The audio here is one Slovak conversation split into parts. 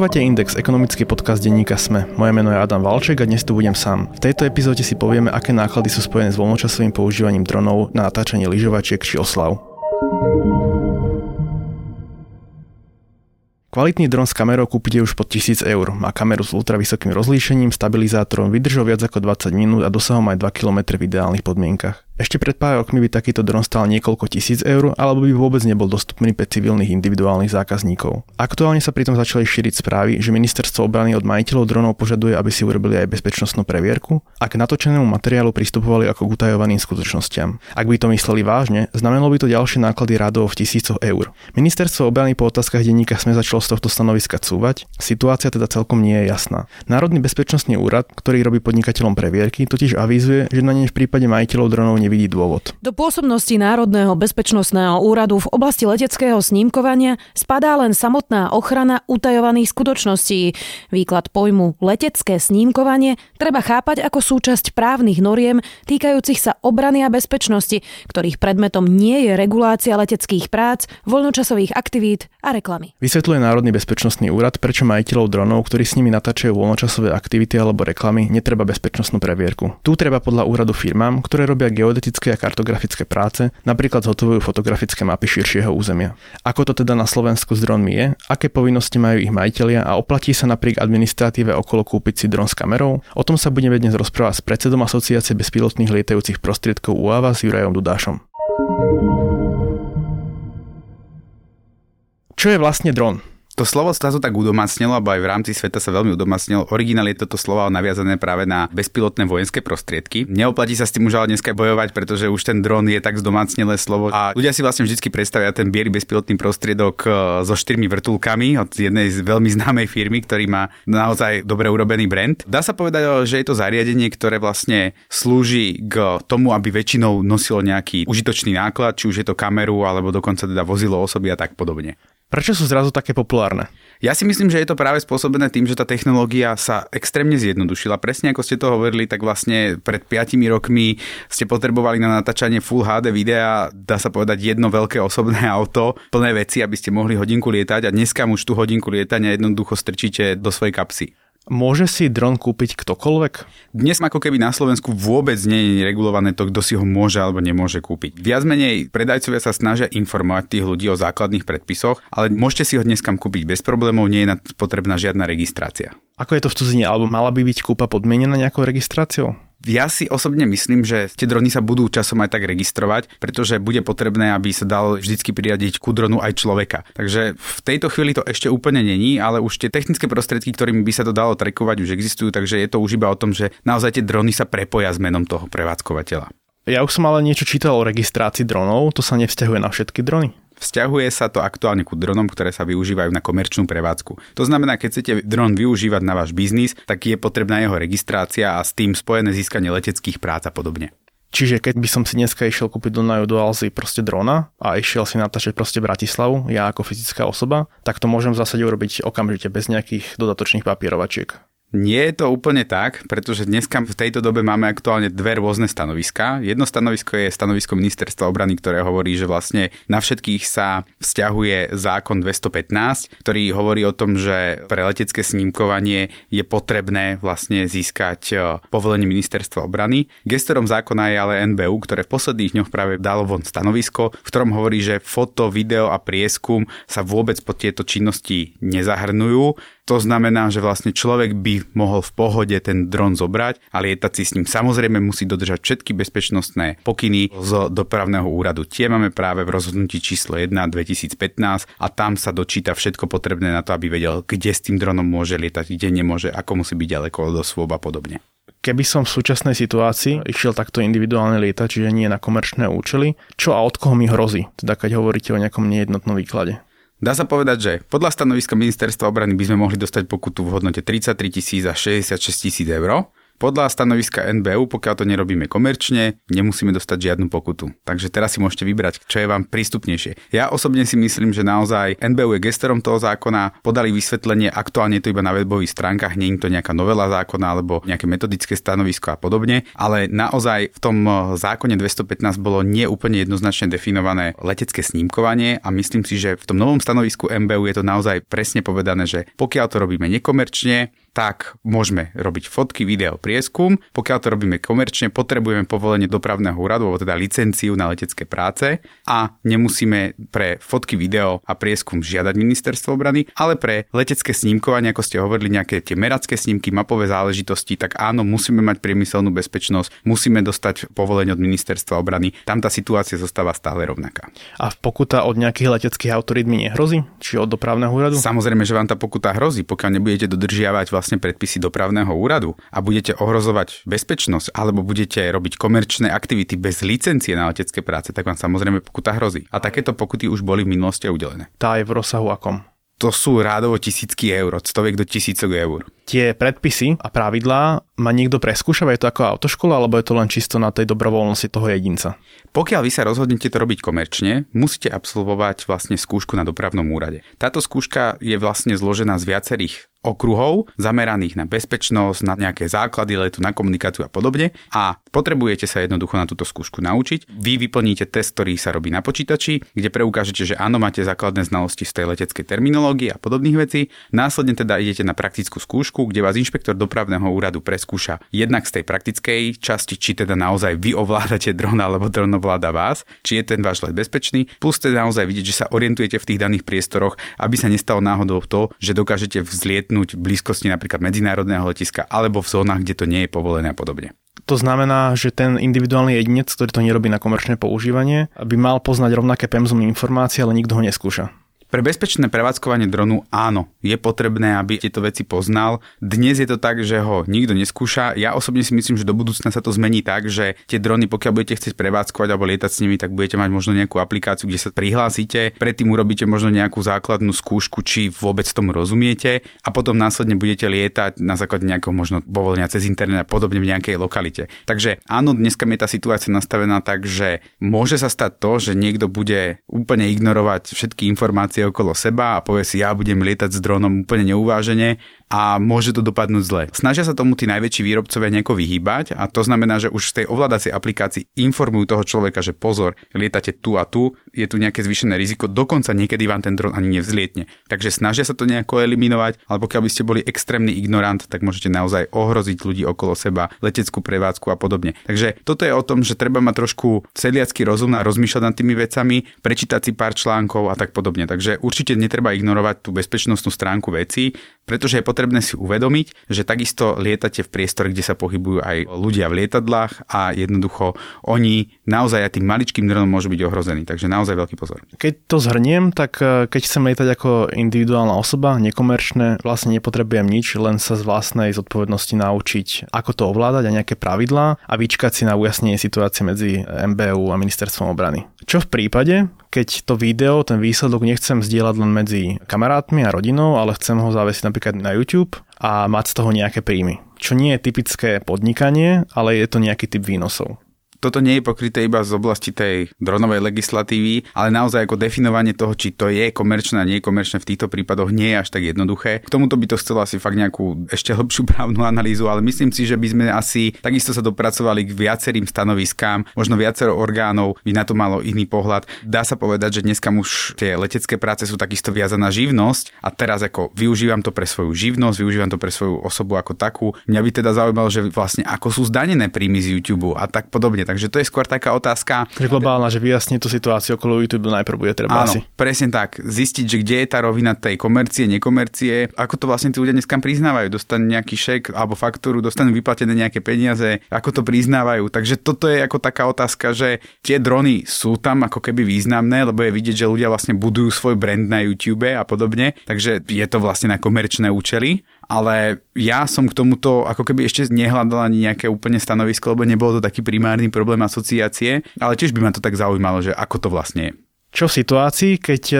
Počúvate Index, ekonomický podcast denníka SME. Moje meno je Adam Valček a dnes tu budem sám. V tejto epizóde si povieme, aké náklady sú spojené s voľnočasovým používaním dronov na natáčanie lyžovačiek či oslav. Kvalitný dron s kamerou kúpite už pod 1000 eur. Má kameru s ultravysokým rozlíšením, stabilizátorom, vydržou viac ako 20 minút a dosahom aj 2 km v ideálnych podmienkach. Ešte pred pár rokmi by takýto dron stál niekoľko tisíc eur, alebo by vôbec nebol dostupný pre civilných individuálnych zákazníkov. Aktuálne sa pritom začali šíriť správy, že ministerstvo obrany od majiteľov dronov požaduje, aby si urobili aj bezpečnostnú previerku, k natočenému materiálu pristupovali ako k utajovaným skutočnostiam. Ak by to mysleli vážne, znamenalo by to ďalšie náklady rádov v tisícoch eur. Ministerstvo obrany po otázkach denníka sme začalo z tohto stanoviska cúvať, situácia teda celkom nie je jasná. Národný bezpečnostný úrad, ktorý robí podnikateľom previerky, totiž avizuje, že na ne v prípade majiteľov dronov nevidí dôvod. Do pôsobnosti Národného bezpečnostného úradu v oblasti leteckého snímkovania spadá len samotná ochrana utajovaných skutočností. Výklad pojmu letecké snímkovanie treba chápať ako súčasť právnych noriem týkajúcich sa obrany a bezpečnosti, ktorých predmetom nie je regulácia leteckých prác, voľnočasových aktivít a reklamy. Vysvetľuje Národný bezpečnostný úrad, prečo majiteľov dronov, ktorí s nimi natáčajú voľnočasové aktivity alebo reklamy, netreba bezpečnostnú previerku. Tu treba podľa úradu firmám, ktoré robia geodetické geodetické a kartografické práce, napríklad zhotovujú fotografické mapy širšieho územia. Ako to teda na Slovensku s dronmi je, aké povinnosti majú ich majiteľia a oplatí sa napriek administratíve okolo kúpiť si dron s kamerou? O tom sa budeme dnes rozprávať s predsedom Asociácie bezpilotných lietajúcich prostriedkov UAVA s Jurajom Dudášom. Čo je vlastne dron? To slovo sa tak udomácnilo, alebo aj v rámci sveta sa veľmi udomácnilo. Originál je toto slovo naviazané práve na bezpilotné vojenské prostriedky. Neoplatí sa s tým už ale dneska bojovať, pretože už ten dron je tak zdomácnelé slovo. A ľudia si vlastne vždy predstavia ten biely bezpilotný prostriedok e, so štyrmi vrtulkami od jednej z veľmi známej firmy, ktorý má naozaj dobre urobený brand. Dá sa povedať, že je to zariadenie, ktoré vlastne slúži k tomu, aby väčšinou nosilo nejaký užitočný náklad, či už je to kameru, alebo dokonca teda vozilo osoby a tak podobne. Prečo sú zrazu také populárne? Ja si myslím, že je to práve spôsobené tým, že tá technológia sa extrémne zjednodušila. Presne ako ste to hovorili, tak vlastne pred 5 rokmi ste potrebovali na natáčanie Full HD videa, dá sa povedať jedno veľké osobné auto, plné veci, aby ste mohli hodinku lietať a dneska už tú hodinku lietania jednoducho strčíte do svojej kapsy. Môže si dron kúpiť ktokoľvek? Dnes ako keby na Slovensku vôbec nie je regulované to, kto si ho môže alebo nemôže kúpiť. Viac menej predajcovia sa snažia informovať tých ľudí o základných predpisoch, ale môžete si ho dnes kam kúpiť bez problémov, nie je potrebná žiadna registrácia. Ako je to v cudzine, alebo mala by byť kúpa podmienená nejakou registráciou? Ja si osobne myslím, že tie drony sa budú časom aj tak registrovať, pretože bude potrebné, aby sa dal vždycky priradiť ku dronu aj človeka. Takže v tejto chvíli to ešte úplne není, ale už tie technické prostriedky, ktorými by sa to dalo trekovať, už existujú, takže je to už iba o tom, že naozaj tie drony sa prepoja s menom toho prevádzkovateľa. Ja už som ale niečo čítal o registrácii dronov, to sa nevzťahuje na všetky drony? Vzťahuje sa to aktuálne ku dronom, ktoré sa využívajú na komerčnú prevádzku. To znamená, keď chcete dron využívať na váš biznis, tak je potrebná jeho registrácia a s tým spojené získanie leteckých prác a podobne. Čiže keď by som si dneska išiel kúpiť do Naju do Alzy proste drona a išiel si natáčať proste Bratislavu, ja ako fyzická osoba, tak to môžem v zásade urobiť okamžite bez nejakých dodatočných papierovačiek. Nie je to úplne tak, pretože dneska v tejto dobe máme aktuálne dve rôzne stanoviska. Jedno stanovisko je stanovisko ministerstva obrany, ktoré hovorí, že vlastne na všetkých sa vzťahuje zákon 215, ktorý hovorí o tom, že pre letecké snímkovanie je potrebné vlastne získať e, povolenie ministerstva obrany. Gestorom zákona je ale NBU, ktoré v posledných dňoch práve dalo von stanovisko, v ktorom hovorí, že foto, video a prieskum sa vôbec pod tieto činnosti nezahrnujú to znamená, že vlastne človek by mohol v pohode ten dron zobrať a lietať si s ním. Samozrejme musí dodržať všetky bezpečnostné pokyny z dopravného úradu. Tie máme práve v rozhodnutí číslo 1 2015 a tam sa dočíta všetko potrebné na to, aby vedel, kde s tým dronom môže lietať, kde nemôže, ako musí byť ďaleko od osôb a podobne. Keby som v súčasnej situácii išiel takto individuálne lietať, čiže nie na komerčné účely, čo a od koho mi hrozí? Teda keď hovoríte o nejakom nejednotnom výklade. Dá sa povedať, že podľa stanoviska ministerstva obrany by sme mohli dostať pokutu v hodnote 33 tisíc a 66 tisíc eur. Podľa stanoviska NBU, pokiaľ to nerobíme komerčne, nemusíme dostať žiadnu pokutu. Takže teraz si môžete vybrať, čo je vám prístupnejšie. Ja osobne si myslím, že naozaj NBU je gestorom toho zákona, podali vysvetlenie, aktuálne to iba na webových stránkach, nie je to nejaká novela zákona alebo nejaké metodické stanovisko a podobne, ale naozaj v tom zákone 215 bolo neúplne jednoznačne definované letecké snímkovanie a myslím si, že v tom novom stanovisku MBU je to naozaj presne povedané, že pokiaľ to robíme nekomerčne, tak môžeme robiť fotky, video, prieskum. Pokiaľ to robíme komerčne, potrebujeme povolenie dopravného úradu, alebo teda licenciu na letecké práce a nemusíme pre fotky, video a prieskum žiadať ministerstvo obrany, ale pre letecké snímkovanie, ako ste hovorili, nejaké tie meracké snímky, mapové záležitosti, tak áno, musíme mať priemyselnú bezpečnosť, musíme dostať povolenie od ministerstva obrany. Tam tá situácia zostáva stále rovnaká. A pokuta od nejakých leteckých autorít mi nehrozí? Či od dopravného úradu? Samozrejme, že vám tá pokuta hrozí, pokiaľ nebudete dodržiavať vlastne predpisy dopravného úradu a budete ohrozovať bezpečnosť alebo budete robiť komerčné aktivity bez licencie na letecké práce, tak vám samozrejme pokuta hrozí. A takéto pokuty už boli v minulosti udelené. Tá je v rozsahu akom? to sú rádovo tisícky eur, od stoviek do tisícok eur. Tie predpisy a pravidlá má niekto preskúšava, je to ako autoškola, alebo je to len čisto na tej dobrovoľnosti toho jedinca? Pokiaľ vy sa rozhodnete to robiť komerčne, musíte absolvovať vlastne skúšku na dopravnom úrade. Táto skúška je vlastne zložená z viacerých okruhov zameraných na bezpečnosť, na nejaké základy letu, na komunikáciu a podobne a potrebujete sa jednoducho na túto skúšku naučiť. Vy vyplníte test, ktorý sa robí na počítači, kde preukážete, že áno, máte základné znalosti z tej leteckej terminológie a podobných vecí. Následne teda idete na praktickú skúšku, kde vás inšpektor dopravného úradu preskúša jednak z tej praktickej časti, či teda naozaj vy ovládate dron alebo dron ovláda vás, či je ten váš let bezpečný, plus teda naozaj vidieť, že sa orientujete v tých daných priestoroch, aby sa nestalo náhodou to, že dokážete vzliet lietnúť v blízkosti napríklad medzinárodného letiska alebo v zónach, kde to nie je povolené a podobne. To znamená, že ten individuálny jedinec, ktorý to nerobí na komerčné používanie, by mal poznať rovnaké pemzum informácie, ale nikto ho neskúša. Pre bezpečné prevádzkovanie dronu áno, je potrebné, aby tieto veci poznal. Dnes je to tak, že ho nikto neskúša. Ja osobne si myslím, že do budúcna sa to zmení tak, že tie drony, pokiaľ budete chcieť prevádzkovať alebo lietať s nimi, tak budete mať možno nejakú aplikáciu, kde sa prihlásite, predtým urobíte možno nejakú základnú skúšku, či vôbec tomu rozumiete a potom následne budete lietať na základe nejakého možno povolenia cez internet a podobne v nejakej lokalite. Takže áno, dneska je tá situácia nastavená tak, že môže sa stať to, že niekto bude úplne ignorovať všetky informácie okolo seba a povie si, ja budem lietať s dronom úplne neuvážene a môže to dopadnúť zle. Snažia sa tomu tí najväčší výrobcovia nejako vyhýbať a to znamená, že už v tej ovládacej aplikácii informujú toho človeka, že pozor, lietate tu a tu, je tu nejaké zvýšené riziko, dokonca niekedy vám ten dron ani nevzlietne. Takže snažia sa to nejako eliminovať, ale pokiaľ by ste boli extrémny ignorant, tak môžete naozaj ohroziť ľudí okolo seba, leteckú prevádzku a podobne. Takže toto je o tom, že treba mať trošku celiacký rozum a rozmýšľať nad tými vecami, prečítať si pár článkov a tak podobne. Takže určite netreba ignorovať tú bezpečnostnú stránku veci, pretože je potrebné si uvedomiť, že takisto lietate v priestore, kde sa pohybujú aj ľudia v lietadlách a jednoducho oni naozaj aj tým maličkým dronom môžu byť ohrození, takže naozaj veľký pozor. Keď to zhrniem, tak e, keď chcem lietať ako individuálna osoba, nekomerčné, vlastne nepotrebujem nič, len sa z vlastnej zodpovednosti naučiť, ako to ovládať a nejaké pravidlá a vyčkať si na ujasnenie situácie medzi MBU a ministerstvom obrany. Čo v prípade, keď to video, ten výsledok nechcem zdieľať len medzi kamarátmi a rodinou, ale chcem ho zavesiť napríklad na YouTube a mať z toho nejaké príjmy. Čo nie je typické podnikanie, ale je to nejaký typ výnosov toto nie je pokryté iba z oblasti tej dronovej legislatívy, ale naozaj ako definovanie toho, či to je komerčné a nie komerčné v týchto prípadoch nie je až tak jednoduché. K tomuto by to chcelo asi fakt nejakú ešte hlbšiu právnu analýzu, ale myslím si, že by sme asi takisto sa dopracovali k viacerým stanoviskám, možno viacero orgánov by na to malo iný pohľad. Dá sa povedať, že dneska už tie letecké práce sú takisto viazaná živnosť a teraz ako využívam to pre svoju živnosť, využívam to pre svoju osobu ako takú. Mňa by teda zaujímalo, že vlastne ako sú zdanené príjmy z YouTube a tak podobne. Takže to je skôr taká otázka. Že globálna, že vyjasní tú situáciu okolo YouTube najprv bude treba Áno, asi. presne tak. Zistiť, že kde je tá rovina tej komercie, nekomercie, ako to vlastne tí ľudia dneska priznávajú. Dostanú nejaký šek alebo faktúru, dostanú vyplatené nejaké peniaze, ako to priznávajú. Takže toto je ako taká otázka, že tie drony sú tam ako keby významné, lebo je vidieť, že ľudia vlastne budujú svoj brand na YouTube a podobne. Takže je to vlastne na komerčné účely ale ja som k tomuto ako keby ešte nehľadal ani nejaké úplne stanovisko, lebo nebolo to taký primárny problém asociácie, ale tiež by ma to tak zaujímalo, že ako to vlastne je. Čo v situácii, keď e,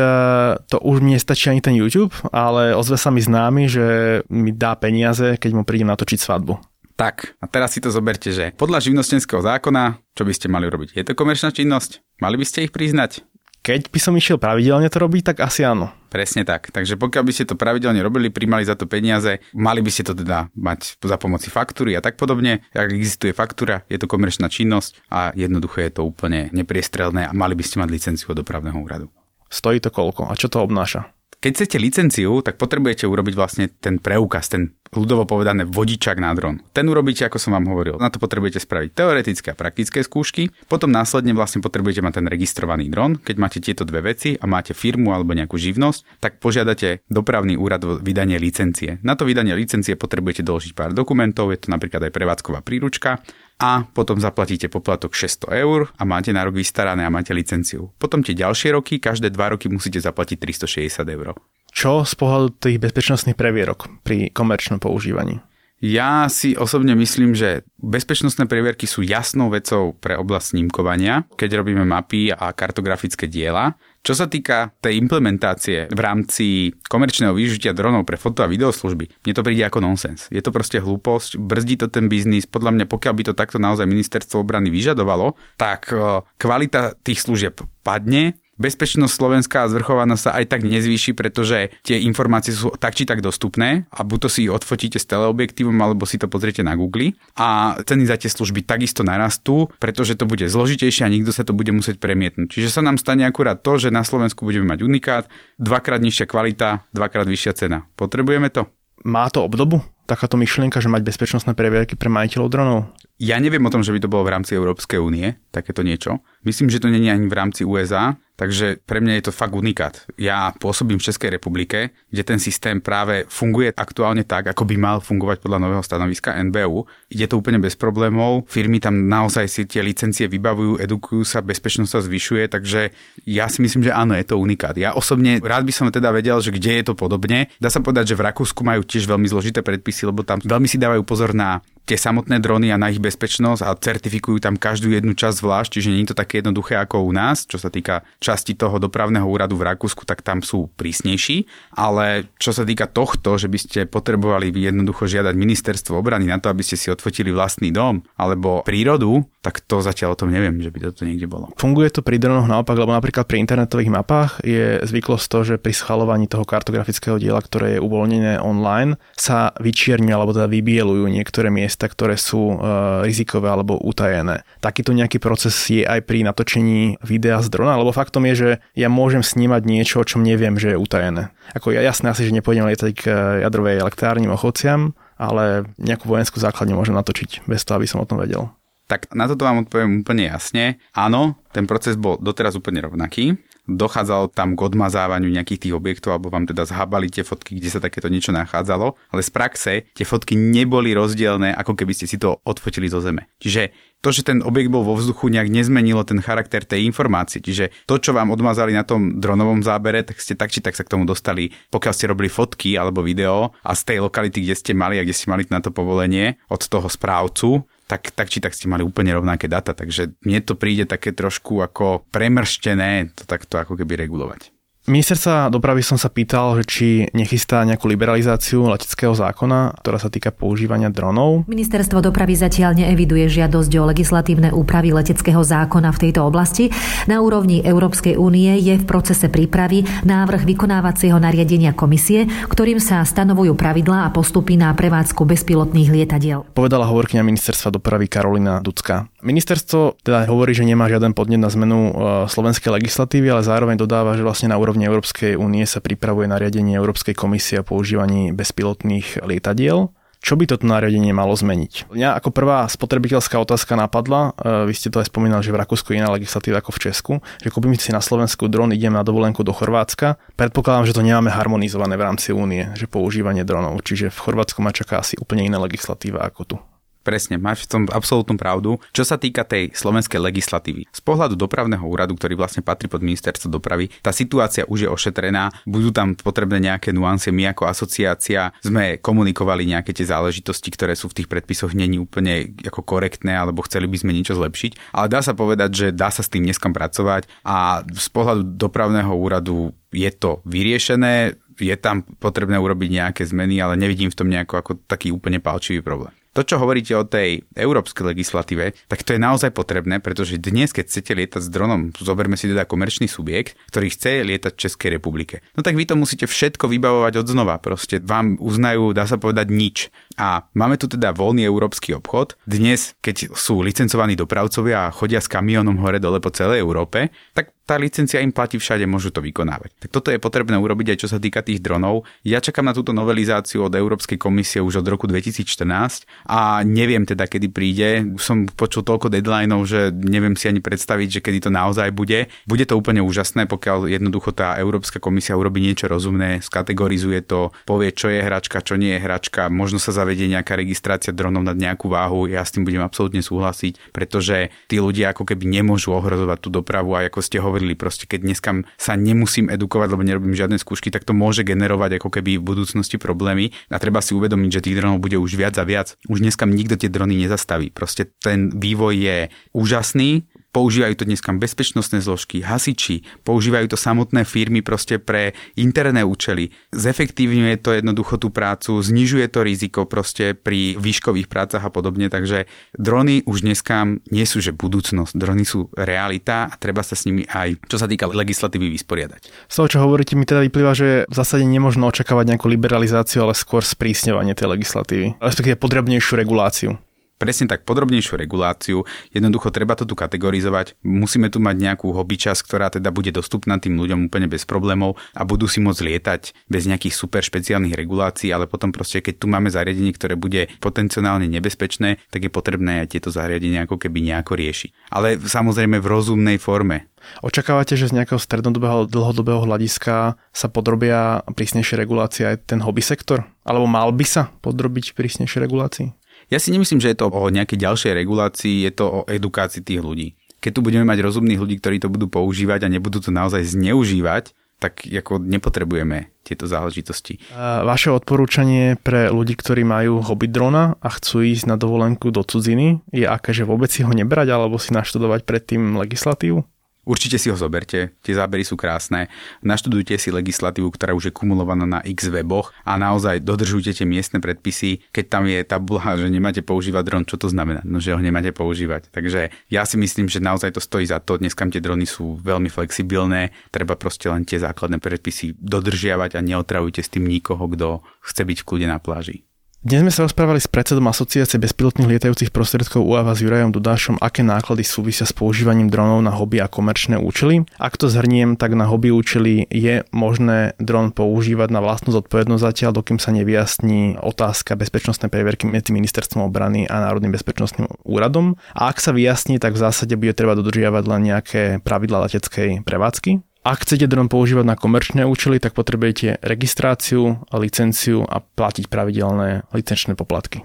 to už mi nestačí ani ten YouTube, ale ozve sa mi známy, že mi dá peniaze, keď mu prídem natočiť svadbu? Tak, a teraz si to zoberte, že podľa živnostenského zákona, čo by ste mali robiť? Je to komerčná činnosť? Mali by ste ich priznať? Keď by som išiel pravidelne to robiť, tak asi áno. Presne tak. Takže pokiaľ by ste to pravidelne robili, primali za to peniaze, mali by ste to teda mať za pomoci faktúry a tak podobne. Ak existuje faktúra, je to komerčná činnosť a jednoducho je to úplne nepriestrelné a mali by ste mať licenciu od dopravného úradu. Stojí to koľko? A čo to obnáša? Keď chcete licenciu, tak potrebujete urobiť vlastne ten preukaz, ten ľudovo povedané vodičak na dron. Ten urobíte, ako som vám hovoril. Na to potrebujete spraviť teoretické a praktické skúšky, potom následne vlastne potrebujete mať ten registrovaný dron. Keď máte tieto dve veci a máte firmu alebo nejakú živnosť, tak požiadate dopravný úrad o vydanie licencie. Na to vydanie licencie potrebujete doložiť pár dokumentov, je to napríklad aj prevádzková príručka a potom zaplatíte poplatok 600 eur a máte na rok vystarané a máte licenciu. Potom tie ďalšie roky, každé dva roky musíte zaplatiť 360 eur. Čo z pohľadu tých bezpečnostných previerok pri komerčnom používaní? Ja si osobne myslím, že bezpečnostné previerky sú jasnou vecou pre oblasť snímkovania, keď robíme mapy a kartografické diela. Čo sa týka tej implementácie v rámci komerčného využitia dronov pre foto a videoslužby, mne to príde ako nonsens. Je to proste hlúposť, brzdí to ten biznis. Podľa mňa, pokiaľ by to takto naozaj ministerstvo obrany vyžadovalo, tak eh, kvalita tých služieb padne, bezpečnosť Slovenska a zvrchovanosť sa aj tak nezvýši, pretože tie informácie sú tak či tak dostupné a buď to si ich odfotíte s teleobjektívom alebo si to pozriete na Google a ceny za tie služby takisto narastú, pretože to bude zložitejšie a nikto sa to bude musieť premietnúť. Čiže sa nám stane akurát to, že na Slovensku budeme mať unikát, dvakrát nižšia kvalita, dvakrát vyššia cena. Potrebujeme to? Má to obdobu? Takáto myšlienka, že mať bezpečnostné previerky pre majiteľov dronov? Ja neviem o tom, že by to bolo v rámci Európskej únie, takéto niečo. Myslím, že to není ani v rámci USA, takže pre mňa je to fakt unikát. Ja pôsobím v Českej republike, kde ten systém práve funguje aktuálne tak, ako by mal fungovať podľa nového stanoviska NBU. Ide to úplne bez problémov, firmy tam naozaj si tie licencie vybavujú, edukujú sa, bezpečnosť sa zvyšuje, takže ja si myslím, že áno, je to unikát. Ja osobne rád by som teda vedel, že kde je to podobne. Dá sa povedať, že v Rakúsku majú tiež veľmi zložité predpisy, lebo tam veľmi si dávajú pozor na tie samotné drony a na ich bezpečnosť a certifikujú tam každú jednu časť zvlášť, čiže nie je to také jednoduché ako u nás, čo sa týka časti toho dopravného úradu v Rakúsku, tak tam sú prísnejší, ale čo sa týka tohto, že by ste potrebovali jednoducho žiadať ministerstvo obrany na to, aby ste si odfotili vlastný dom alebo prírodu, tak to zatiaľ o tom neviem, že by toto niekde bolo. Funguje to pri dronoch naopak, lebo napríklad pri internetových mapách je zvyklosť to, že pri schvalovaní toho kartografického diela, ktoré je uvoľnené online, sa vyčierňujú alebo teda vybielujú niektoré miesta miesta, ktoré sú uh, rizikové alebo utajené. Takýto nejaký proces je aj pri natočení videa z drona, lebo faktom je, že ja môžem snímať niečo, o čom neviem, že je utajené. Ako ja jasné asi, že nepôjdem lietať k eh, jadrovej elektrárni Ochociam, ale nejakú vojenskú základňu môžem natočiť bez toho, aby som o tom vedel. Tak na toto vám odpoviem úplne jasne. Áno, ten proces bol doteraz úplne rovnaký dochádzalo tam k odmazávaniu nejakých tých objektov, alebo vám teda zhábali tie fotky, kde sa takéto niečo nachádzalo, ale z praxe tie fotky neboli rozdielne, ako keby ste si to odfotili zo zeme. Čiže to, že ten objekt bol vo vzduchu, nejak nezmenilo ten charakter tej informácie. Čiže to, čo vám odmazali na tom dronovom zábere, tak ste tak či tak sa k tomu dostali, pokiaľ ste robili fotky alebo video a z tej lokality, kde ste mali a kde ste mali na to povolenie od toho správcu, tak, tak či tak ste mali úplne rovnaké data, takže mne to príde také trošku ako premrštené to takto ako keby regulovať. Ministerstva dopravy som sa pýtal, že či nechystá nejakú liberalizáciu leteckého zákona, ktorá sa týka používania dronov. Ministerstvo dopravy zatiaľ neeviduje žiadosť o legislatívne úpravy leteckého zákona v tejto oblasti. Na úrovni Európskej únie je v procese prípravy návrh vykonávacieho nariadenia komisie, ktorým sa stanovujú pravidlá a postupy na prevádzku bezpilotných lietadiel. Povedala hovorkyňa ministerstva dopravy Karolina Ducka. Ministerstvo teda hovorí, že nemá žiaden podnet na zmenu e, slovenskej legislatívy, ale zároveň dodáva, že vlastne na úrovni Európskej únie sa pripravuje nariadenie Európskej komisie o používaní bezpilotných lietadiel. Čo by toto nariadenie malo zmeniť? Mňa ako prvá spotrebiteľská otázka napadla, e, vy ste to aj spomínali, že v Rakúsku je iná legislatíva ako v Česku, že kúpim si na Slovensku dron, idem na dovolenku do Chorvátska. Predpokladám, že to nemáme harmonizované v rámci únie, že používanie dronov, čiže v Chorvátsku ma čaká asi úplne iná legislatíva ako tu. Presne, máš v tom absolútnu pravdu. Čo sa týka tej slovenskej legislatívy, z pohľadu dopravného úradu, ktorý vlastne patrí pod ministerstvo dopravy, tá situácia už je ošetrená, budú tam potrebné nejaké nuancie. My ako asociácia sme komunikovali nejaké tie záležitosti, ktoré sú v tých predpisoch není úplne ako korektné, alebo chceli by sme niečo zlepšiť. Ale dá sa povedať, že dá sa s tým dneskam pracovať a z pohľadu dopravného úradu je to vyriešené, je tam potrebné urobiť nejaké zmeny, ale nevidím v tom nejako ako taký úplne palčivý problém. To, čo hovoríte o tej európskej legislatíve, tak to je naozaj potrebné, pretože dnes, keď chcete lietať s dronom, zoberme si teda komerčný subjekt, ktorý chce lietať v Českej republike, no tak vy to musíte všetko vybavovať od znova. Proste vám uznajú, dá sa povedať, nič. A máme tu teda voľný európsky obchod. Dnes, keď sú licencovaní dopravcovia a chodia s kamionom hore dole po celej Európe, tak tá licencia im platí všade, môžu to vykonávať. Tak toto je potrebné urobiť aj čo sa týka tých dronov. Ja čakám na túto novelizáciu od Európskej komisie už od roku 2014 a neviem teda, kedy príde. Som počul toľko deadlineov, že neviem si ani predstaviť, že kedy to naozaj bude. Bude to úplne úžasné, pokiaľ jednoducho tá Európska komisia urobí niečo rozumné, skategorizuje to, povie, čo je hračka, čo nie je hračka, možno sa zavedie nejaká registrácia dronov nad nejakú váhu. Ja s tým budem absolútne súhlasiť, pretože tí ľudia ako keby nemôžu ohrozovať tú dopravu a ako ste hovorili, hovorili, proste keď dneska sa nemusím edukovať, lebo nerobím žiadne skúšky, tak to môže generovať ako keby v budúcnosti problémy a treba si uvedomiť, že tých dronov bude už viac a viac. Už dneska nikto tie drony nezastaví. Proste ten vývoj je úžasný, Používajú to dneska bezpečnostné zložky, hasiči, používajú to samotné firmy proste pre interné účely. Zefektívňuje to jednoducho tú prácu, znižuje to riziko proste pri výškových prácach a podobne, takže drony už dneska nie sú že budúcnosť, drony sú realita a treba sa s nimi aj, čo sa týka legislatívy, vysporiadať. Z toho, čo hovoríte, mi teda vyplýva, že v zásade nemôžno očakávať nejakú liberalizáciu, ale skôr sprísňovanie tej legislatívy, respektíve podrobnejšiu reguláciu presne tak podrobnejšiu reguláciu. Jednoducho treba to tu kategorizovať. Musíme tu mať nejakú hobbyčas, ktorá teda bude dostupná tým ľuďom úplne bez problémov a budú si môcť lietať bez nejakých super špeciálnych regulácií, ale potom proste, keď tu máme zariadenie, ktoré bude potenciálne nebezpečné, tak je potrebné aj tieto zariadenia ako keby nejako riešiť. Ale samozrejme v rozumnej forme. Očakávate, že z nejakého strednodobého dlhodobého hľadiska sa podrobia prísnejšie regulácie aj ten hobby sektor? Alebo mal by sa podrobiť prísnejšie regulácii? Ja si nemyslím, že je to o nejakej ďalšej regulácii, je to o edukácii tých ľudí. Keď tu budeme mať rozumných ľudí, ktorí to budú používať a nebudú to naozaj zneužívať, tak ako nepotrebujeme tieto záležitosti. Vaše odporúčanie pre ľudí, ktorí majú hobby drona a chcú ísť na dovolenku do cudziny, je aké, že vôbec si ho nebrať alebo si naštudovať predtým legislatívu? Určite si ho zoberte, tie zábery sú krásne. Naštudujte si legislatívu, ktorá už je kumulovaná na x weboch a naozaj dodržujte tie miestne predpisy. Keď tam je tabula, že nemáte používať dron, čo to znamená? No, že ho nemáte používať. Takže ja si myslím, že naozaj to stojí za to. Dneska tie drony sú veľmi flexibilné, treba proste len tie základné predpisy dodržiavať a neotravujte s tým nikoho, kto chce byť v kľude na pláži. Dnes sme sa rozprávali s predsedom Asociácie bezpilotných lietajúcich prostriedkov UAV s Jurajom Dudášom, aké náklady súvisia s používaním dronov na hobby a komerčné účely. Ak to zhrniem, tak na hobby účely je možné dron používať na vlastnú zodpovednosť zatiaľ, dokým sa nevyjasní otázka bezpečnostnej previerky medzi Ministerstvom obrany a Národným bezpečnostným úradom. A ak sa vyjasní, tak v zásade bude treba dodržiavať len nejaké pravidla leteckej prevádzky, ak chcete dron používať na komerčné účely, tak potrebujete registráciu, licenciu a platiť pravidelné licenčné poplatky.